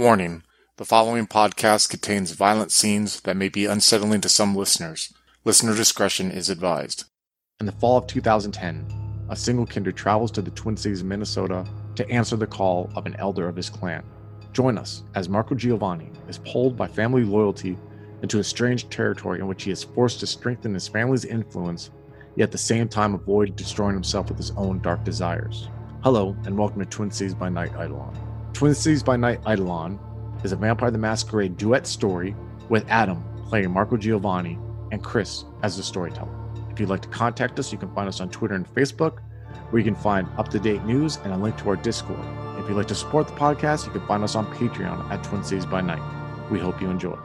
Warning the following podcast contains violent scenes that may be unsettling to some listeners. Listener discretion is advised. In the fall of 2010, a single kindred travels to the Twin Cities Minnesota to answer the call of an elder of his clan. Join us as Marco Giovanni is pulled by family loyalty into a strange territory in which he is forced to strengthen his family's influence, yet at the same time avoid destroying himself with his own dark desires. Hello, and welcome to Twin Cities by Night Eidolon. Twin Cities by Night Eidolon is a Vampire the Masquerade duet story with Adam playing Marco Giovanni and Chris as the storyteller. If you'd like to contact us, you can find us on Twitter and Facebook, where you can find up to date news and a link to our Discord. If you'd like to support the podcast, you can find us on Patreon at Twin Cities by Night. We hope you enjoy.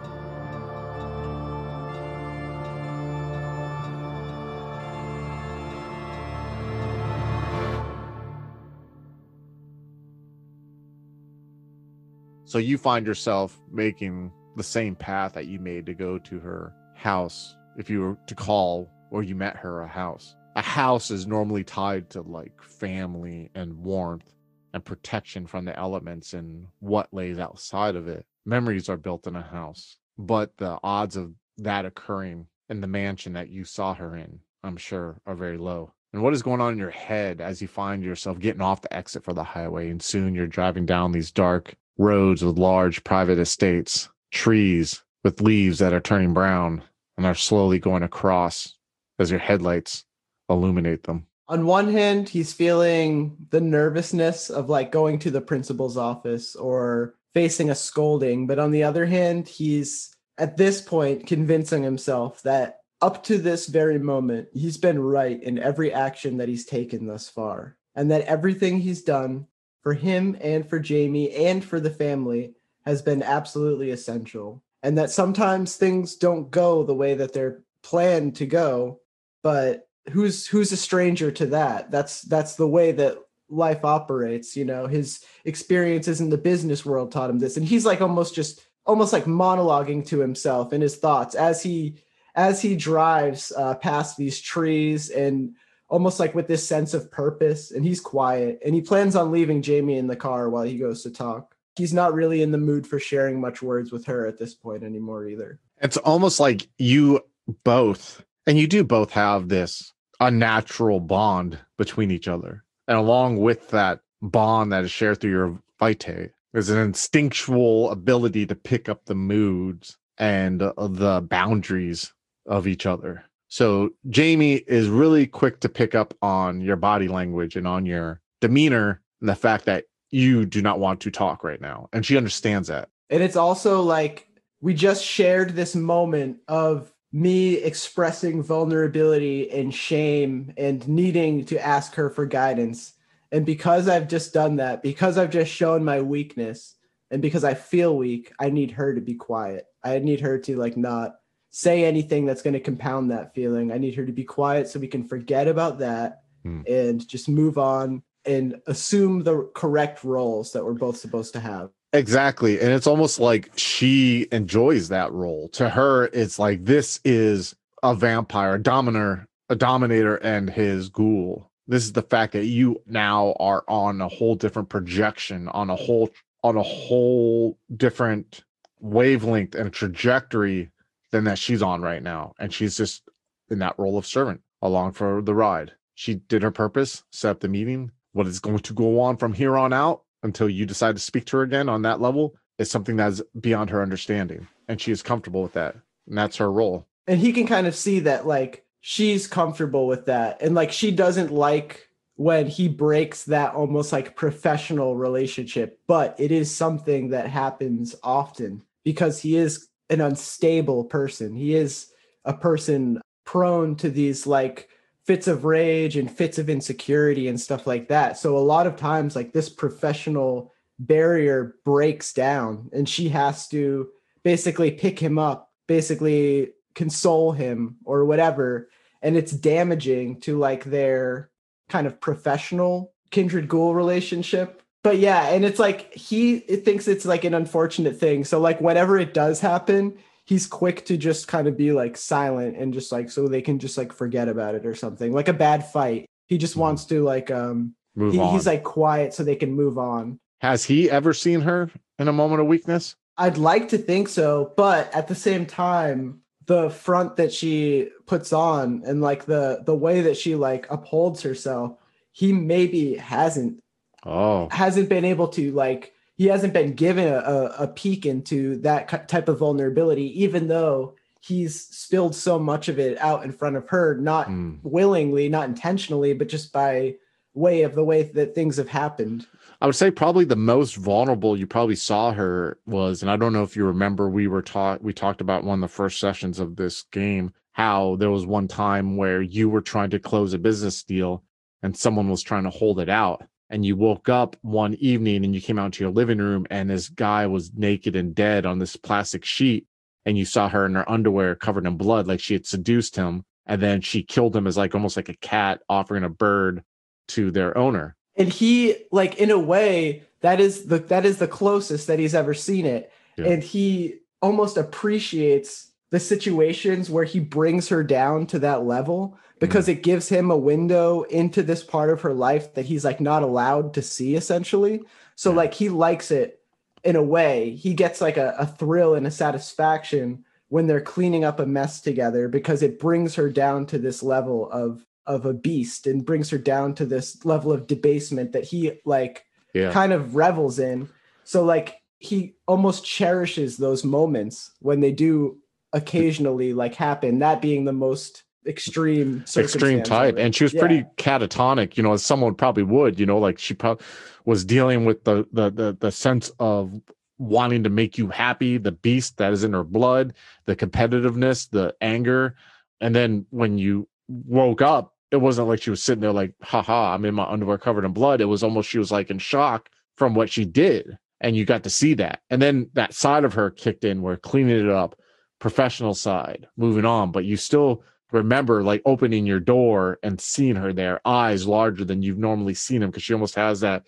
So you find yourself making the same path that you made to go to her house if you were to call or you met her a house. A house is normally tied to like family and warmth and protection from the elements and what lays outside of it. Memories are built in a house, but the odds of that occurring in the mansion that you saw her in, I'm sure, are very low. And what is going on in your head as you find yourself getting off the exit for the highway and soon you're driving down these dark roads with large private estates, trees with leaves that are turning brown and are slowly going across as your headlights illuminate them. On one hand, he's feeling the nervousness of like going to the principal's office or facing a scolding. But on the other hand, he's at this point convincing himself that up to this very moment, he's been right in every action that he's taken thus far. And that everything he's done for him and for Jamie and for the family has been absolutely essential. And that sometimes things don't go the way that they're planned to go, but who's who's a stranger to that? That's that's the way that life operates, you know. His experiences in the business world taught him this and he's like almost just almost like monologuing to himself in his thoughts as he as he drives uh, past these trees and almost like with this sense of purpose and he's quiet and he plans on leaving Jamie in the car while he goes to talk. He's not really in the mood for sharing much words with her at this point anymore either. It's almost like you both, and you do both have this unnatural bond between each other. And along with that bond that is shared through your vitae, there's an instinctual ability to pick up the moods and the boundaries of each other. So Jamie is really quick to pick up on your body language and on your demeanor and the fact that you do not want to talk right now. And she understands that. And it's also like we just shared this moment of me expressing vulnerability and shame and needing to ask her for guidance. And because I've just done that, because I've just shown my weakness, and because I feel weak, I need her to be quiet. I need her to like not say anything that's going to compound that feeling. I need her to be quiet so we can forget about that hmm. and just move on and assume the correct roles that we're both supposed to have. Exactly. And it's almost like she enjoys that role. To her, it's like this is a vampire, a dominator, a dominator and his ghoul. This is the fact that you now are on a whole different projection, on a whole on a whole different wavelength and trajectory than that she's on right now. And she's just in that role of servant along for the ride. She did her purpose, set up the meeting. What is going to go on from here on out until you decide to speak to her again on that level is something that's beyond her understanding. And she is comfortable with that. And that's her role. And he can kind of see that, like, she's comfortable with that. And, like, she doesn't like when he breaks that almost like professional relationship, but it is something that happens often because he is an unstable person. He is a person prone to these like fits of rage and fits of insecurity and stuff like that. So a lot of times like this professional barrier breaks down and she has to basically pick him up, basically console him or whatever and it's damaging to like their kind of professional kindred ghoul relationship but yeah, and it's like he it thinks it's like an unfortunate thing. So like whenever it does happen, he's quick to just kind of be like silent and just like so they can just like forget about it or something. Like a bad fight. He just wants to like um he, he's like quiet so they can move on. Has he ever seen her in a moment of weakness? I'd like to think so, but at the same time, the front that she puts on and like the the way that she like upholds herself, he maybe hasn't Oh, hasn't been able to like he hasn't been given a, a, peek into that type of vulnerability, even though he's spilled so much of it out in front of her, not Mm. willingly, not intentionally, but just by way of the way that things have happened. I would say probably the most vulnerable you probably saw her was, and I don't know if you remember, we were taught we talked about one of the first sessions of this game how there was one time where you were trying to close a business deal and someone was trying to hold it out. And you woke up one evening and you came out to your living room and this guy was naked and dead on this plastic sheet. And you saw her in her underwear covered in blood, like she had seduced him. And then she killed him as like almost like a cat offering a bird to their owner. And he like in a way that is the that is the closest that he's ever seen it. Yeah. And he almost appreciates the situations where he brings her down to that level because mm-hmm. it gives him a window into this part of her life that he's like not allowed to see essentially. So Yeah. like he likes it in a way. He gets like a, a thrill and a satisfaction when they're cleaning up a mess together because it brings her down to this level of of a beast and brings her down to this level of debasement that he like Yeah. kind of revels in. So like he almost cherishes those moments when they do occasionally like happen, that being the most extreme extreme type. And she was Yeah. pretty catatonic you know as someone probably would you know like she probably was dealing with the, the the the sense of wanting to make you happy the beast that is in her blood the competitiveness the anger. And then when you woke up it wasn't like she was sitting there like haha i'm in my underwear covered in blood. It was almost she was like in shock from what she did. And you got to see that. And then that side of her kicked in where cleaning it up professional side moving on but you still remember like opening your door and seeing her there, eyes larger than you've normally seen them because she almost has that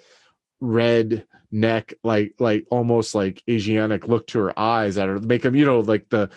red neck, like like almost like Asiatic look to her eyes that are make them, you know, like the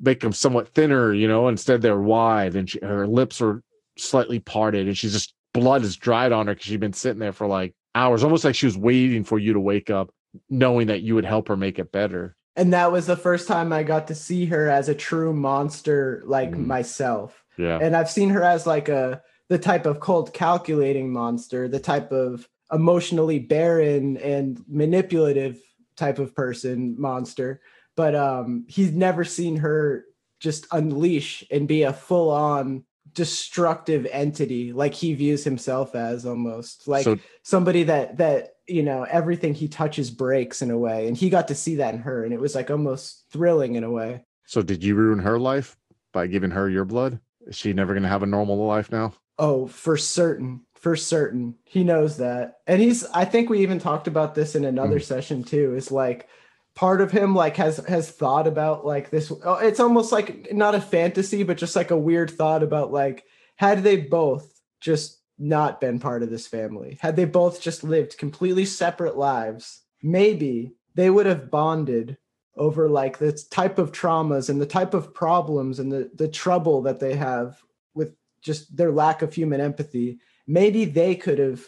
make them somewhat thinner, you know, instead they're wide and she, her lips are slightly parted and she's just blood is dried on her because she's been sitting there for like hours, almost like she was waiting for you to wake up, knowing that you would help her make it better. And that was the first time I got to see her as a true monster like Mhm. myself. Yeah. and I've seen her as like a the type of cold calculating monster, the type of emotionally barren and manipulative type of person monster. But um he's never seen her just unleash and be a full on destructive entity like he views himself as almost like so somebody that that you know everything he touches breaks in a way and he got to see that in her and it was like almost thrilling in a way so did you ruin her life by giving her your blood? Is she never gonna have a normal life now? Oh, for certain. For certain. He knows that. And he's I think we even talked about this in another hmm. session too. Is like part of him like has has thought about like this oh, it's almost like not a fantasy but just like a weird thought about like had they both just not been part of this family. Had they both just lived completely separate lives, maybe they would have bonded over like the type of traumas and the type of problems and the the trouble that they have with just their lack of human empathy maybe they could have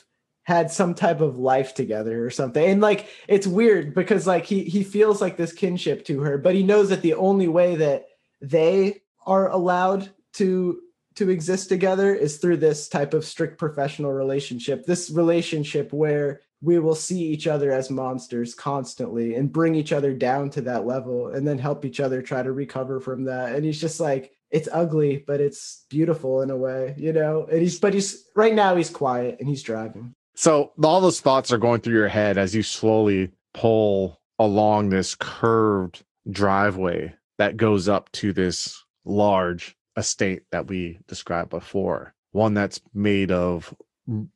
had some type of life together or something. And like it's weird because like he he feels like this kinship to her but he knows that the only way that they are allowed to to exist together is through this type of strict professional relationship this relationship where we will see each other as monsters constantly and bring each other down to that level and then help each other try to recover from that. And he's just like it's ugly but it's beautiful in a way you know? And he's but he's right now he's quiet and he's driving So all those thoughts are going through your head as you slowly pull along this curved driveway that goes up to this large estate that we described before. One that's made of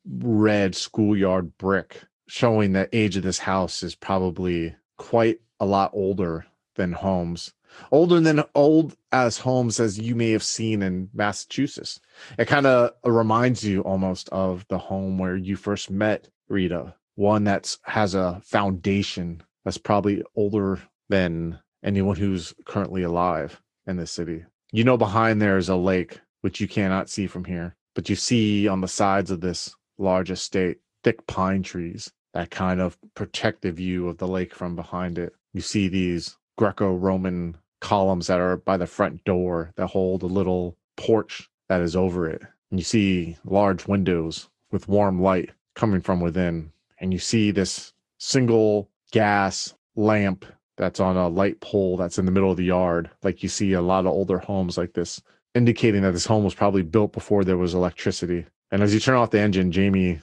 red schoolyard brick, showing that age of this house is probably quite a lot older than homes. Older than old as homes as you may have seen in Massachusetts it kind of uh, reminds you almost of the home where you first met Rita, one that's has a foundation that's probably older than anyone who's currently alive in the city. You know, behind there is a lake, which you cannot see from here, but you see on the sides of this large estate thick pine trees that kind of protect the view of the lake from behind it. You see these Greco Roman columns that are by the front door that hold a little porch that is over it. And you see large windows with warm light coming from within. And you see this single gas lamp that's on a light pole that's in the middle of the yard. Like you see a lot of older homes like this, indicating that this home was probably built before there was electricity. And as you turn off the engine, Jamie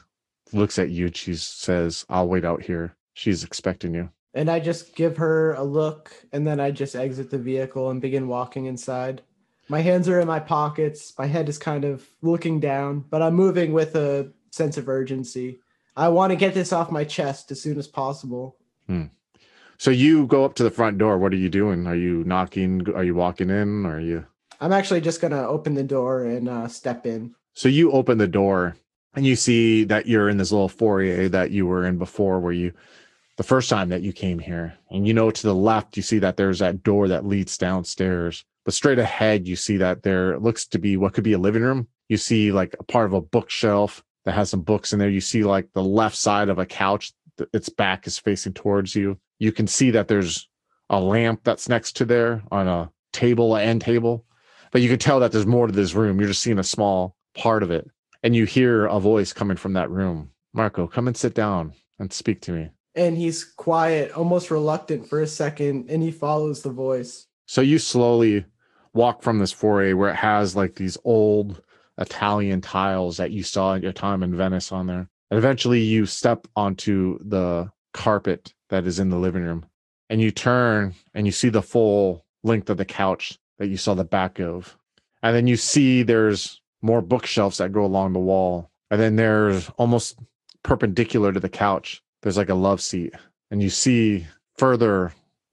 looks at you. She says, I'll wait out here. She's expecting you. And I just give her a look and then I just exit the vehicle and begin walking inside. My hands are in my pockets. My head is kind of looking down, but I'm moving with a sense of urgency. I want to get this off my chest as soon as possible. Hmm. So you go up to the front door. What are you doing? Are you knocking? Are you walking in? Or are you? I'm actually just gonna open the door and uh, step in. So you open the door and you see that you're in this little foyer that you were in before, where you the first time that you came here. And you know, to the left, you see that there's that door that leads downstairs. But straight ahead, you see that there looks to be what could be a living room. You see like a part of a bookshelf that has some books in there. You see like the left side of a couch, its back is facing towards you. You can see that there's a lamp that's next to there on a table, an end table. But you can tell that there's more to this room. You're just seeing a small part of it. And you hear a voice coming from that room. Marco, come and sit down and speak to me and he's quiet, almost reluctant for a second, and he follows the voice. So you slowly walk from this foyer where it has like these old Italian tiles that you saw at your time in Venice on there. And eventually you step onto the carpet that is in the living room and you turn and you see the full length of the couch that you saw the back of. And then you see there's more bookshelves that go along the wall. And then there's almost perpendicular to the couch there's like a love seat and you see further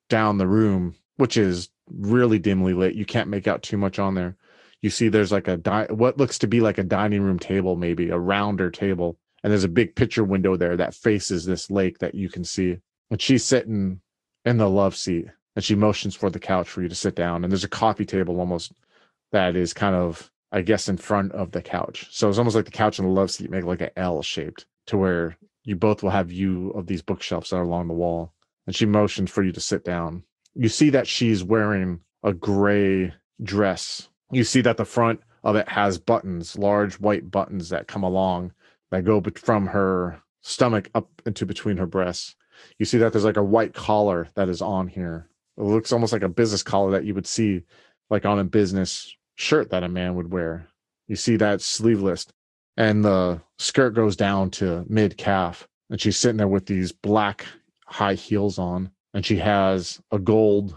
down the room which is really dimly lit you can't make out too much on there. You see there's like a di- what looks to be like a dining room table maybe a rounder table and there's a big picture window there that faces this lake that you can see. And she's sitting in the love seat and she motions for the couch for you to sit down and there's a coffee table almost that is kind of i guess in front of the couch. So it's almost like the couch and the love seat make like an l shaped to where you both will have view of these bookshelves that are along the wall. And she motions for you to sit down. You see that she's wearing a gray dress. You see that the front of it has buttons, large white buttons that come along that go from her stomach up into between her breasts. You see that there's like a white collar that is on here. It looks almost like a business collar that you would see like on a business shirt that a man would wear. You see that sleeveless and the skirt goes down to mid calf and she's sitting there with these black high heels on and she has a gold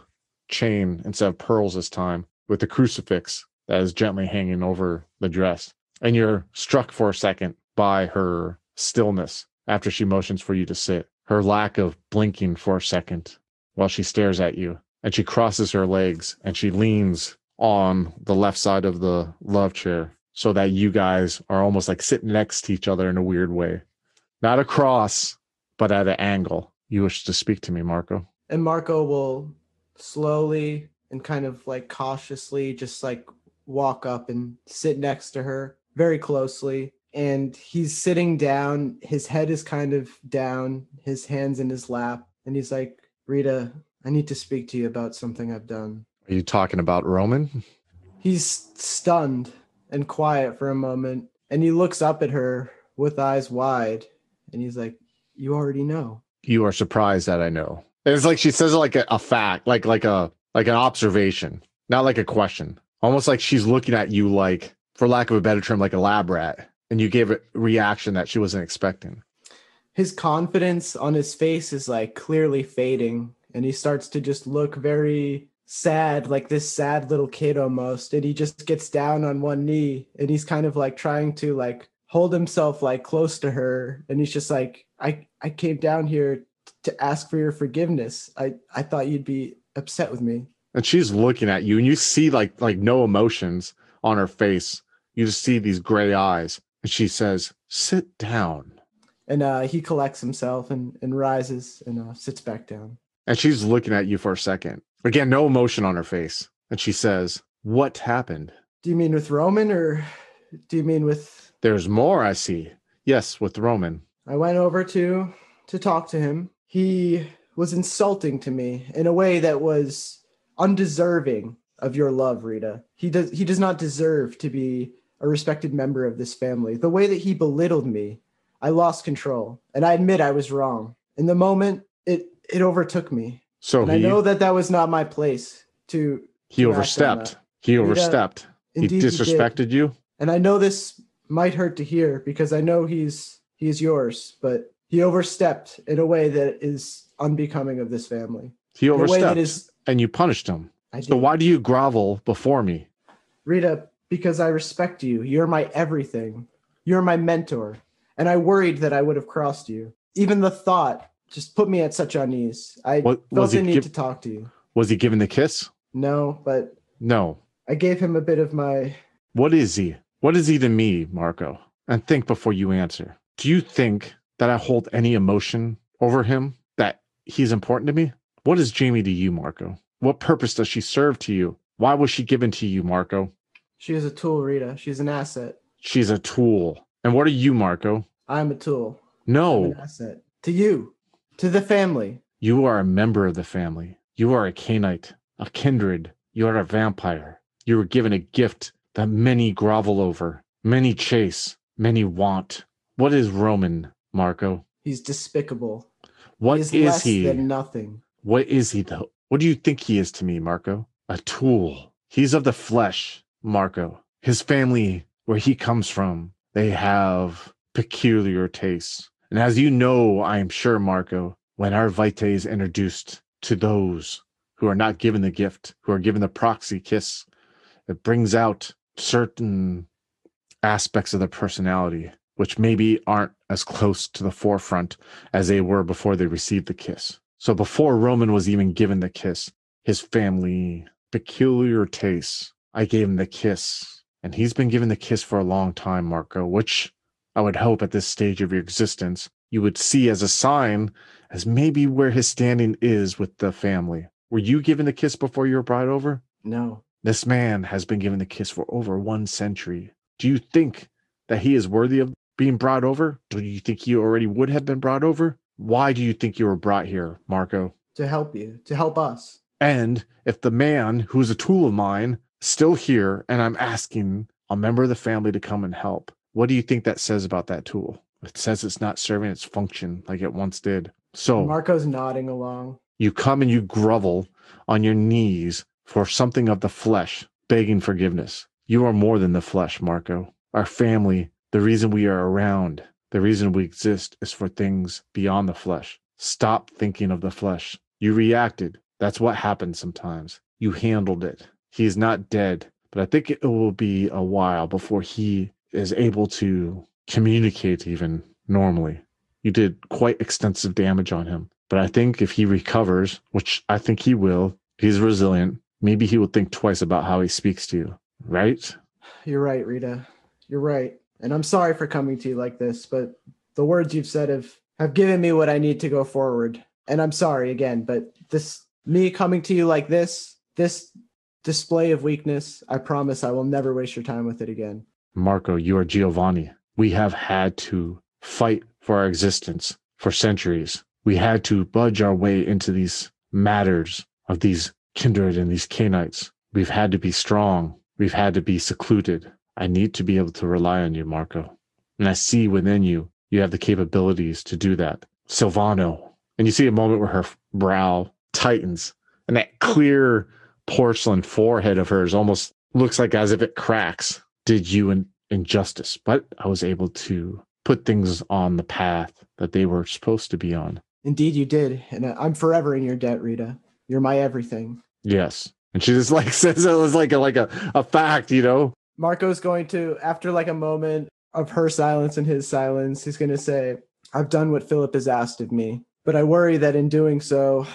chain instead of pearls this time with a crucifix that is gently hanging over the dress. And you're struck for a second by her stillness after she motions for you to sit. Her lack of blinking for a second while she stares at you and she crosses her legs and she leans on the left side of the love chair so that you guys are almost like sitting next to each other in a weird way. Not across, but at an angle. You wish to speak to me, Marco. And Marco will slowly and kind of like cautiously just like walk up and sit next to her very closely. And he's sitting down. His head is kind of down, his hands in his lap. And he's like, Rita, I need to speak to you about something I've done. Are you talking about Roman? He's stunned and quiet for a moment. And he looks up at her with eyes wide and he's like, You already know. You are surprised that I know. It's like she says like a, a fact, like like a like an observation, not like a question. Almost like she's looking at you like, for lack of a better term, like a lab rat, and you gave a reaction that she wasn't expecting. His confidence on his face is like clearly fading, and he starts to just look very sad, like this sad little kid almost. And he just gets down on one knee and he's kind of like trying to like hold himself like close to her. And he's just like, I, I came down here to ask for your forgiveness. I, I thought you'd be upset with me. And she's looking at you and you see like like no emotions on her face. You just see these gray eyes. And she says, Sit down. And uh, he collects himself and, and rises and uh, sits back down. And she's looking at you for a second. Again, no emotion on her face. And she says, What happened? Do you mean with Roman or do you mean with. There's more, I see. Yes, with Roman. I went over to to talk to him. He was insulting to me in a way that was undeserving of your love, Rita. He does he does not deserve to be a respected member of this family. The way that he belittled me, I lost control, and I admit I was wrong. In the moment, it it overtook me, So and he I know that that was not my place to. he to on overstepped. He uh, overstepped. He disrespected you. and I know this might hurt to hear because I know he's he's yours, but he overstepped in a way that is unbecoming of this family. He In a way overstepped, is and you punished him. I So did. why do you grovel before me? Rita, because I respect you. You're my everything. You're my mentor. And I worried that I would have crossed you. Even the thought just put me at such unease. I What- felt the need give- to talk to you. Was he given the kiss? No, but No. I gave him a bit of my What is he? What is he to me, Marco? And think before you answer. Do you think that I hold any emotion over him? That he's important to me? What is Jamie to you, Marco? What purpose does she serve to you? Why was she given to you, Marco? she is a tool, Rita. She's an asset. She's a tool. And what are you, Marco? I'm a tool. No, an asset. To you. To the family. you are a member of the family. You are a Cainite, a kindred. You are a vampire. You were given a gift that many grovel over, many chase, many want. What is Roman, Marco? He's despicable. What he is is less he? than nothing. What is he though? What do you think he is to me, Marco? A tool. He's of the flesh, Marco. His family, where he comes from, they have peculiar tastes. And as you know, I am sure, Marco, when our vitae is introduced to those who are not given the gift, who are given the proxy kiss, it brings out certain aspects of their personality, which maybe aren't as close to the forefront as they were before they received the kiss. So before Roman was even given the kiss, his family, peculiar tastes, I gave him the kiss. And he's been given the kiss for a long time, Marco, which I would hope at this stage of your existence you would see as a sign as maybe where his standing is with the family. Were you given the kiss before you were brought over? No. This man has been given the kiss for over one century. Do you think that he is worthy of being brought over? Do you think he already would have been brought over? Why do you think you were brought here, Marco? To help you. To help us. And if the man who's a tool of mine still here and I'm asking a member of the family to come and help, what do you think that says about that tool? It says it's not serving its function like it once did. So Marco's nodding along. you come and you grovel on your knees for something of the flesh, begging forgiveness. You are more than the flesh, Marco. Our family, the reason we are around, the reason we exist is for things beyond the flesh. Stop thinking of the flesh. You reacted. That's what happens sometimes. You handled it. He is not dead, but I think it will be a while before he is able to communicate even normally. You did quite extensive damage on him. But I think if he recovers, which I think he will, he's resilient, maybe he will think twice about how he speaks to you, right? You're right, Rita. You're right. And I'm sorry for coming to you like this, but the words you've said have, have given me what I need to go forward. And I'm sorry again, but this me coming to you like this, this display of weakness, I promise I will never waste your time with it again. Marco, you are Giovanni. We have had to fight for our existence for centuries. We had to budge our way into these matters of these kindred and these Cainites. We've had to be strong. We've had to be secluded. I need to be able to rely on you, Marco. And I see within you, you have the capabilities to do that. Silvano. And you see a moment where her brow tightens and that clear porcelain forehead of hers almost looks like as if it cracks. Did you an injustice, but I was able to put things on the path that they were supposed to be on. Indeed, you did. And I'm forever in your debt, Rita. You're my everything. Yes. And she just like says it was like a like a, a fact, you know. Marco's going to, after like a moment of her silence and his silence, he's going to say, I've done what Philip has asked of me, but I worry that in doing so,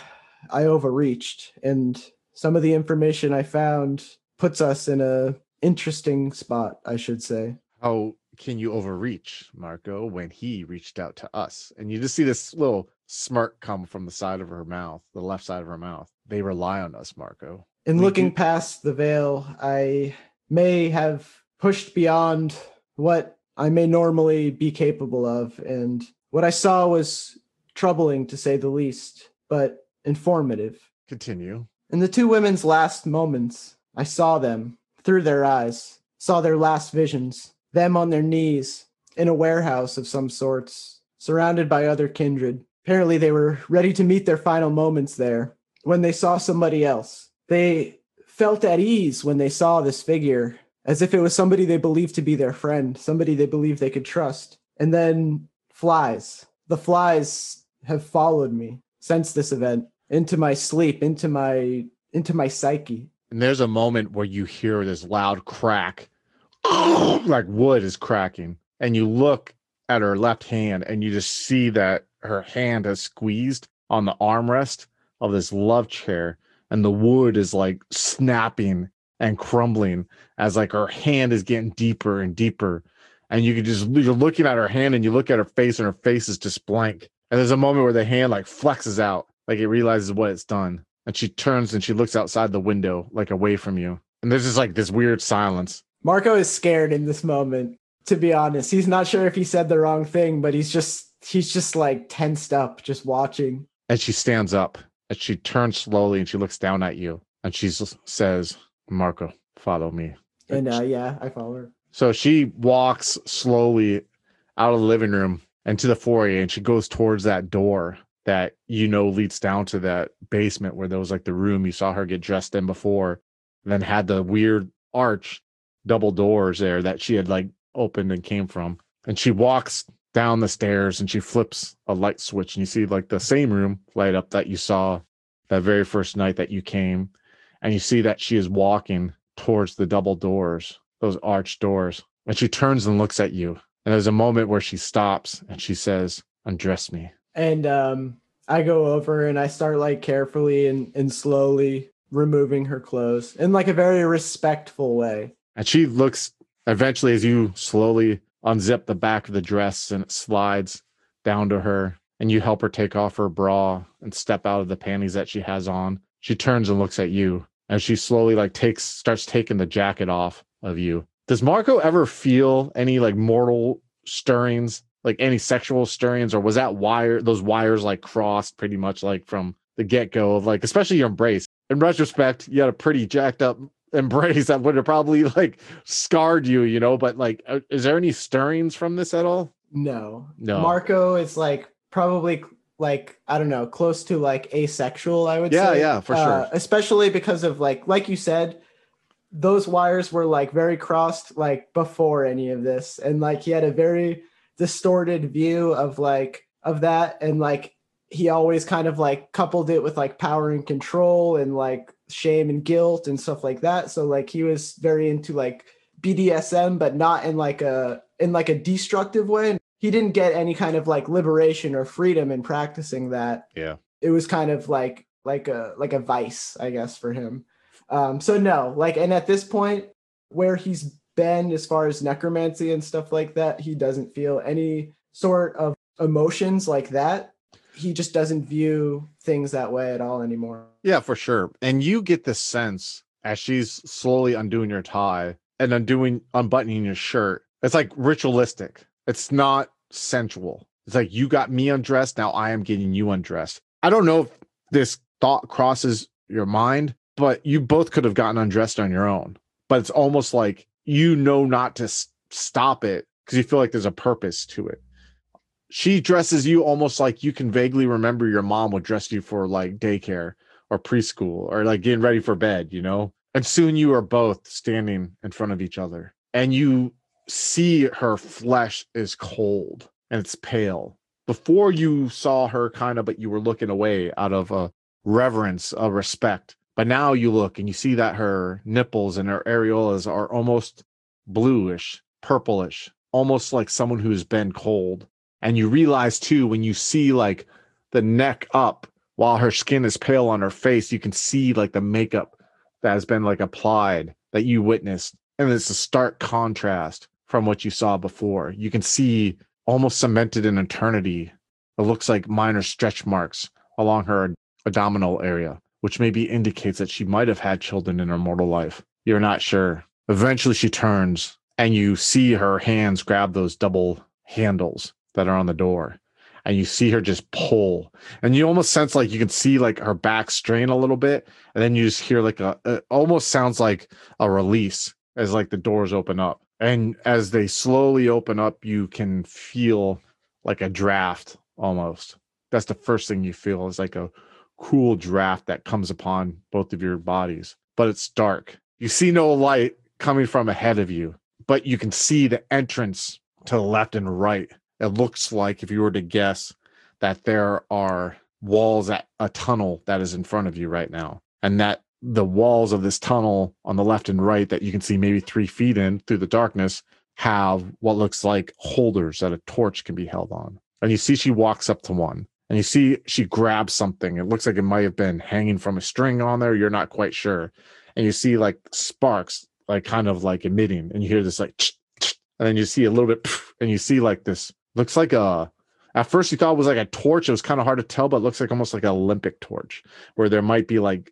I overreached. And some of the information I found puts us in a interesting spot, I should say. How can you overreach, Marco, when he reached out to us? And you just see this little smirk come from the side of her mouth, the left side of her mouth. They rely on us, Marco. In We looking do- past the veil, I may have pushed beyond what I may normally be capable of. And what I saw was troubling to say the least, but informative. Continue. In the two women's last moments, I saw them through their eyes, saw their last visions, them on their knees in a warehouse of some sorts, surrounded by other kindred. Apparently, they were ready to meet their final moments there when they saw somebody else. They felt at ease when they saw this figure, as if it was somebody they believed to be their friend, somebody they believed they could trust. And then flies. The flies have followed me since this event into my sleep, into my into my psyche. And there's a moment where you hear this loud crack, like wood is cracking, and you look at her left hand and you just see that her hand has squeezed on the armrest of this love chair and the wood is like snapping and crumbling as like her hand is getting deeper and deeper. And you can just you're looking at her hand and you look at her face and her face is just blank. And there's a moment where the hand like flexes out like it realizes what it's done and she turns and she looks outside the window like away from you and there's just like this weird silence Marco is scared in this moment, to be honest. He's not sure if he said the wrong thing, but he's just he's just like tensed up, just watching. and she stands up and she turns slowly and she looks down at you and she says marco follow me And uh yeah, I follow her. So she walks slowly out of the living room and to the foyer and she goes towards that door that you know leads down to that basement where there was like the room you saw her get dressed in before then had the weird arch double doors there that she had like opened and came from. And she walks down the stairs and she flips a light switch and you see like the same room light up that you saw that very first night that you came. And you see that she is walking towards the double doors those arched doors. And she turns and looks at you. And there's a moment where she stops and she says undress me And um I go over and I start like carefully and, and slowly removing her clothes in like a very respectful way. and she looks eventually as you slowly unzip the back of the dress and it slides down to her and you help her take off her bra and step out of the panties that she has on she turns and looks at you and she slowly like takes starts taking the jacket off of you does marco ever feel any like mortal stirrings like any sexual stirrings or was that wire those wires like crossed pretty much like from the get-go of like especially your embrace in retrospect you had a pretty jacked up embrace that would have probably like scarred you you know but like uh, is there any stirrings from this at all No. no Marco is like probably like I don't know, close to like asexual, I would Yeah, say. yeah, yeah, for Uh, sure. Especially because of like like you said, those wires were like very crossed like before any of this. And like he had a very distorted view of like of that and like he always kind of like coupled it with like power and control and like shame and guilt and stuff like that. So like he was very into like BDSM, but not in like a in like a destructive way. He didn't get any kind of like liberation or freedom in practicing that. yeah It was kind of like like a like a vice, I guess, for him. Um, so no, like, and at this point, where he's been as far as necromancy and stuff like that, he doesn't feel any sort of emotions like that. He just doesn't view things that way at all anymore. yeah for sure. And you get the sense as she's slowly undoing your tie and undoing unbuttoning your shirt. It's like ritualistic. It's not sensual. It's like you got me undressed now i am getting you undressed. I don't know if this thought crosses your mind but you both could have gotten undressed on your own. But it's almost like you know not to s- stop it because you feel like there's a purpose to it she dresses you almost like you can vaguely remember your mom would dress you for like daycare or preschool or like getting ready for bed, you know? And soon you are both standing in front of each other and you see her flesh is cold and it's pale. Before you saw her kind of, but you were looking away out of a reverence, a respect. But now you look and you see that her nipples and her areolas are almost bluish, purplish, almost like someone who's been cold. And you realize too, when you see like the neck up while her skin is pale on her face, you can see like the makeup that has been like applied that you witnessed. And it's a stark contrast from what you saw before. You can see almost cemented in eternity. It looks like minor stretch marks along her abdominal area, which maybe indicates that she might have had children in her mortal life. You're not sure. Eventually, she turns and you see her hands grab those double handles that are on the door. and you see her just pull and you almost sense like you can see like her back strain a little bit and then you just hear like a almost sounds like a release as like the doors open up and as they slowly open up you can feel like a draft almost that's the first thing you feel is like a cool draft that comes upon both of your bodies but it's dark. You see no light coming from ahead of you but you can see the entrance to the left and right. It looks like if you were to guess that there are walls at a tunnel that is in front of you right now and that the walls of this tunnel on the left and right that you can see maybe three feet in through the darkness have what looks like holders that a torch can be held on. And you see she walks up to one and you see she grabs something. It looks like it might have been hanging from a string on there. You're not quite sure. And you see like sparks like kind of like emitting and you hear this like and then you see a little bit and you see like this looks like a at first you thought it was like a torch. It was kind of hard to tell but it looks like almost like an olympic torch where there might be like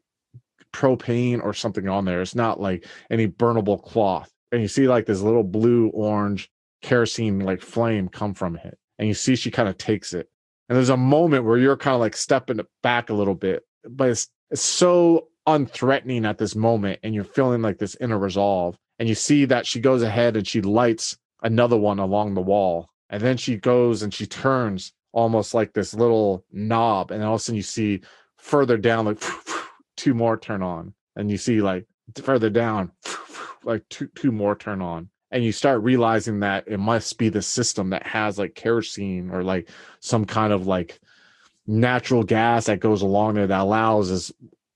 propane or something on there. It's not like any burnable cloth. And you see like this little blue orange kerosene like flame come from it. And you see she kind of takes it and there's a moment where you're kind of like stepping back a little bit but it's it's so unthreatening at this moment and you're feeling like this inner resolve and you see that she goes ahead and she lights another one along the wall and then she goes and she turns almost like this little knob and all of a sudden you see further down like two more turn on and you see like further down like two two more turn on and you start realizing that it must be the system that has like kerosene or like some kind of like natural gas that goes along there that allows is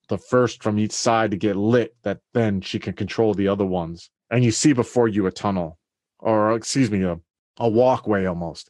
the first from each side to get lit that then she can control the other ones and you see before you a tunnel or excuse me a a walkway almost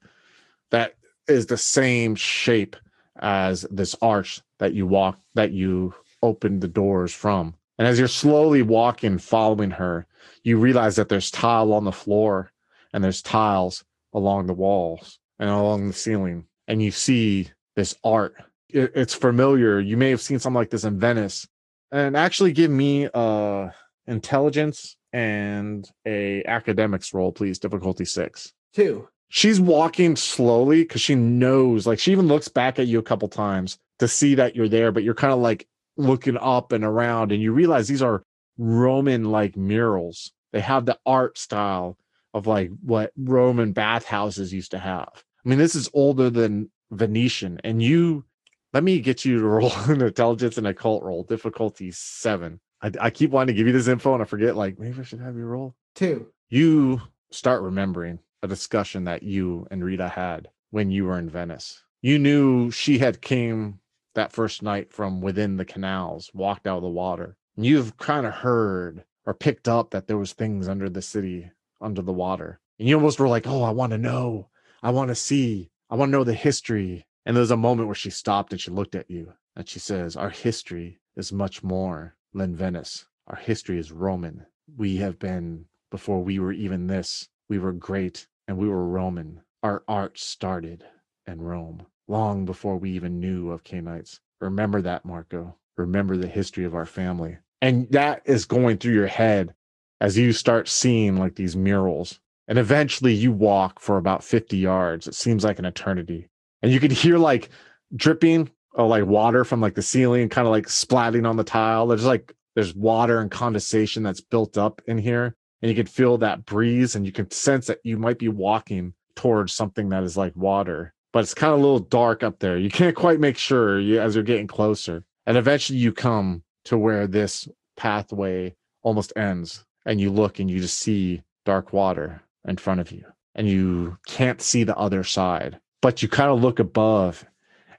that is the same shape as this arch that you walk that you open the doors from. And as you're slowly walking, following her, you realize that there's tile on the floor and there's tiles along the walls and along the ceiling. And you see this art. it's familiar. You may have seen something like this in Venice. And actually give me uh intelligence and a academics roll, please. Difficulty six. Two. She's walking slowly because she knows, like, she even looks back at you a couple times to see that you're there, but you're kind of like looking up and around, and you realize these are Roman like murals. They have the art style of like what Roman bathhouses used to have. I mean, this is older than Venetian, and you let me get you to roll an intelligence and occult roll, difficulty seven. I, I keep wanting to give you this info and I forget, like, maybe I should have you roll. Two. You start remembering a discussion that you and Rita had when you were in Venice. You knew she had came that first night from within the canals, walked out of the water. You've kind of heard or picked up that there was things under the city, under the water. And you almost were like, "Oh, I want to know. I want to see. I want to know the history." And there's a moment where she stopped and she looked at you and she says, "Our history is much more than Venice. Our history is Roman. We have been before we were even this we were great and we were Roman. Our art started in Rome long before we even knew of Cainites. Remember that, Marco. Remember the history of our family. And that is going through your head as you start seeing like these murals. And eventually you walk for about 50 yards. It seems like an eternity. And you can hear like dripping of like water from like the ceiling, kind of like splatting on the tile. There's like there's water and condensation that's built up in here and you can feel that breeze and you can sense that you might be walking towards something that is like water but it's kind of a little dark up there you can't quite make sure you, as you're getting closer and eventually you come to where this pathway almost ends and you look and you just see dark water in front of you and you can't see the other side but you kind of look above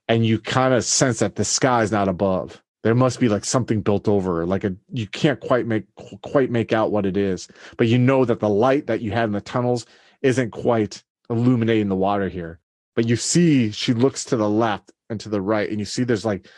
and you kind of sense that the sky is not above. There must be like something built over like a you can't quite make quite make out what it is but you know that the light that you had in the tunnels isn't quite illuminating the water here. But you see she looks to the left and to the right and you see there's like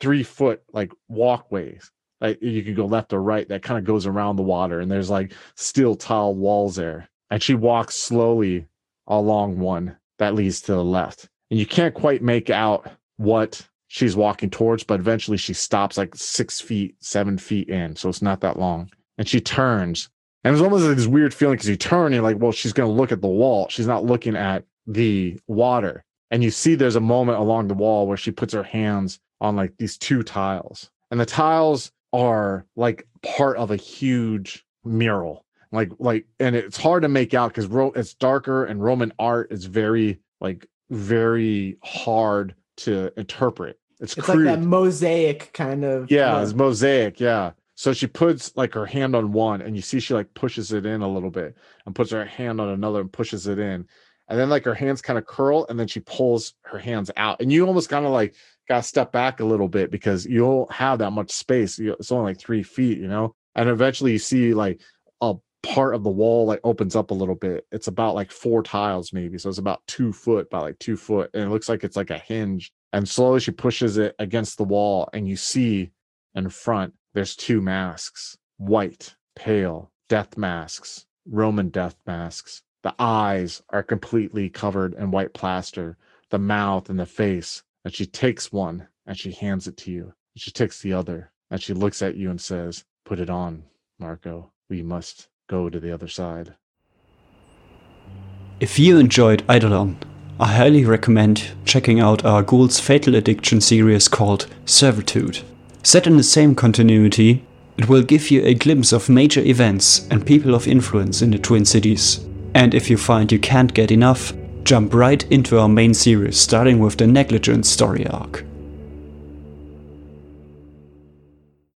three foot like walkways like you can go left or right that kind of goes around the water and there's like steel tile walls there and she walks slowly along one that leads to the left and you can't quite make out what she's walking towards, but eventually she stops like six feet, seven feet in. So it's not that long. And she turns. And it's almost like this weird feeling because you turn and you're like, well, she's going to look at the wall. She's not looking at the water. And you see there's a moment along the wall where she puts her hands on like these two tiles. And the tiles are like part of a huge mural. Like like and it's hard to make out because ro- it's darker and Roman art is very like very hard to interpret. It's, It's crude. like that mosaic kind of. Yeah, it's mosaic. Yeah. So she puts like her hand on one, and you see she like pushes it in a little bit, and puts her hand on another and pushes it in, and then like her hands kind of curl, and then she pulls her hands out, and you almost kind of like got to step back a little bit because you don't have that much space. It's only like three feet, you know. And eventually, you see like a part of the wall like opens up a little bit. It's about like four tiles maybe, so it's about two foot by like two foot, and it looks like it's like a hinge. And slowly she pushes it against the wall, and you see in front there's two masks white pale death masks roman death masks the eyes are completely covered in white plaster the mouth and the face and she takes one and she hands it to you and she takes the other and she looks at you and says put it on marco we must go to the other side If you enjoyed Eidolon, I highly recommend checking out our Ghoul's Fatal Addiction series called Servitude. Set in the same continuity, it will give you a glimpse of major events and people of influence in the Twin Cities. And if you find you can't get enough, jump right into our main series starting with the Negligent story arc.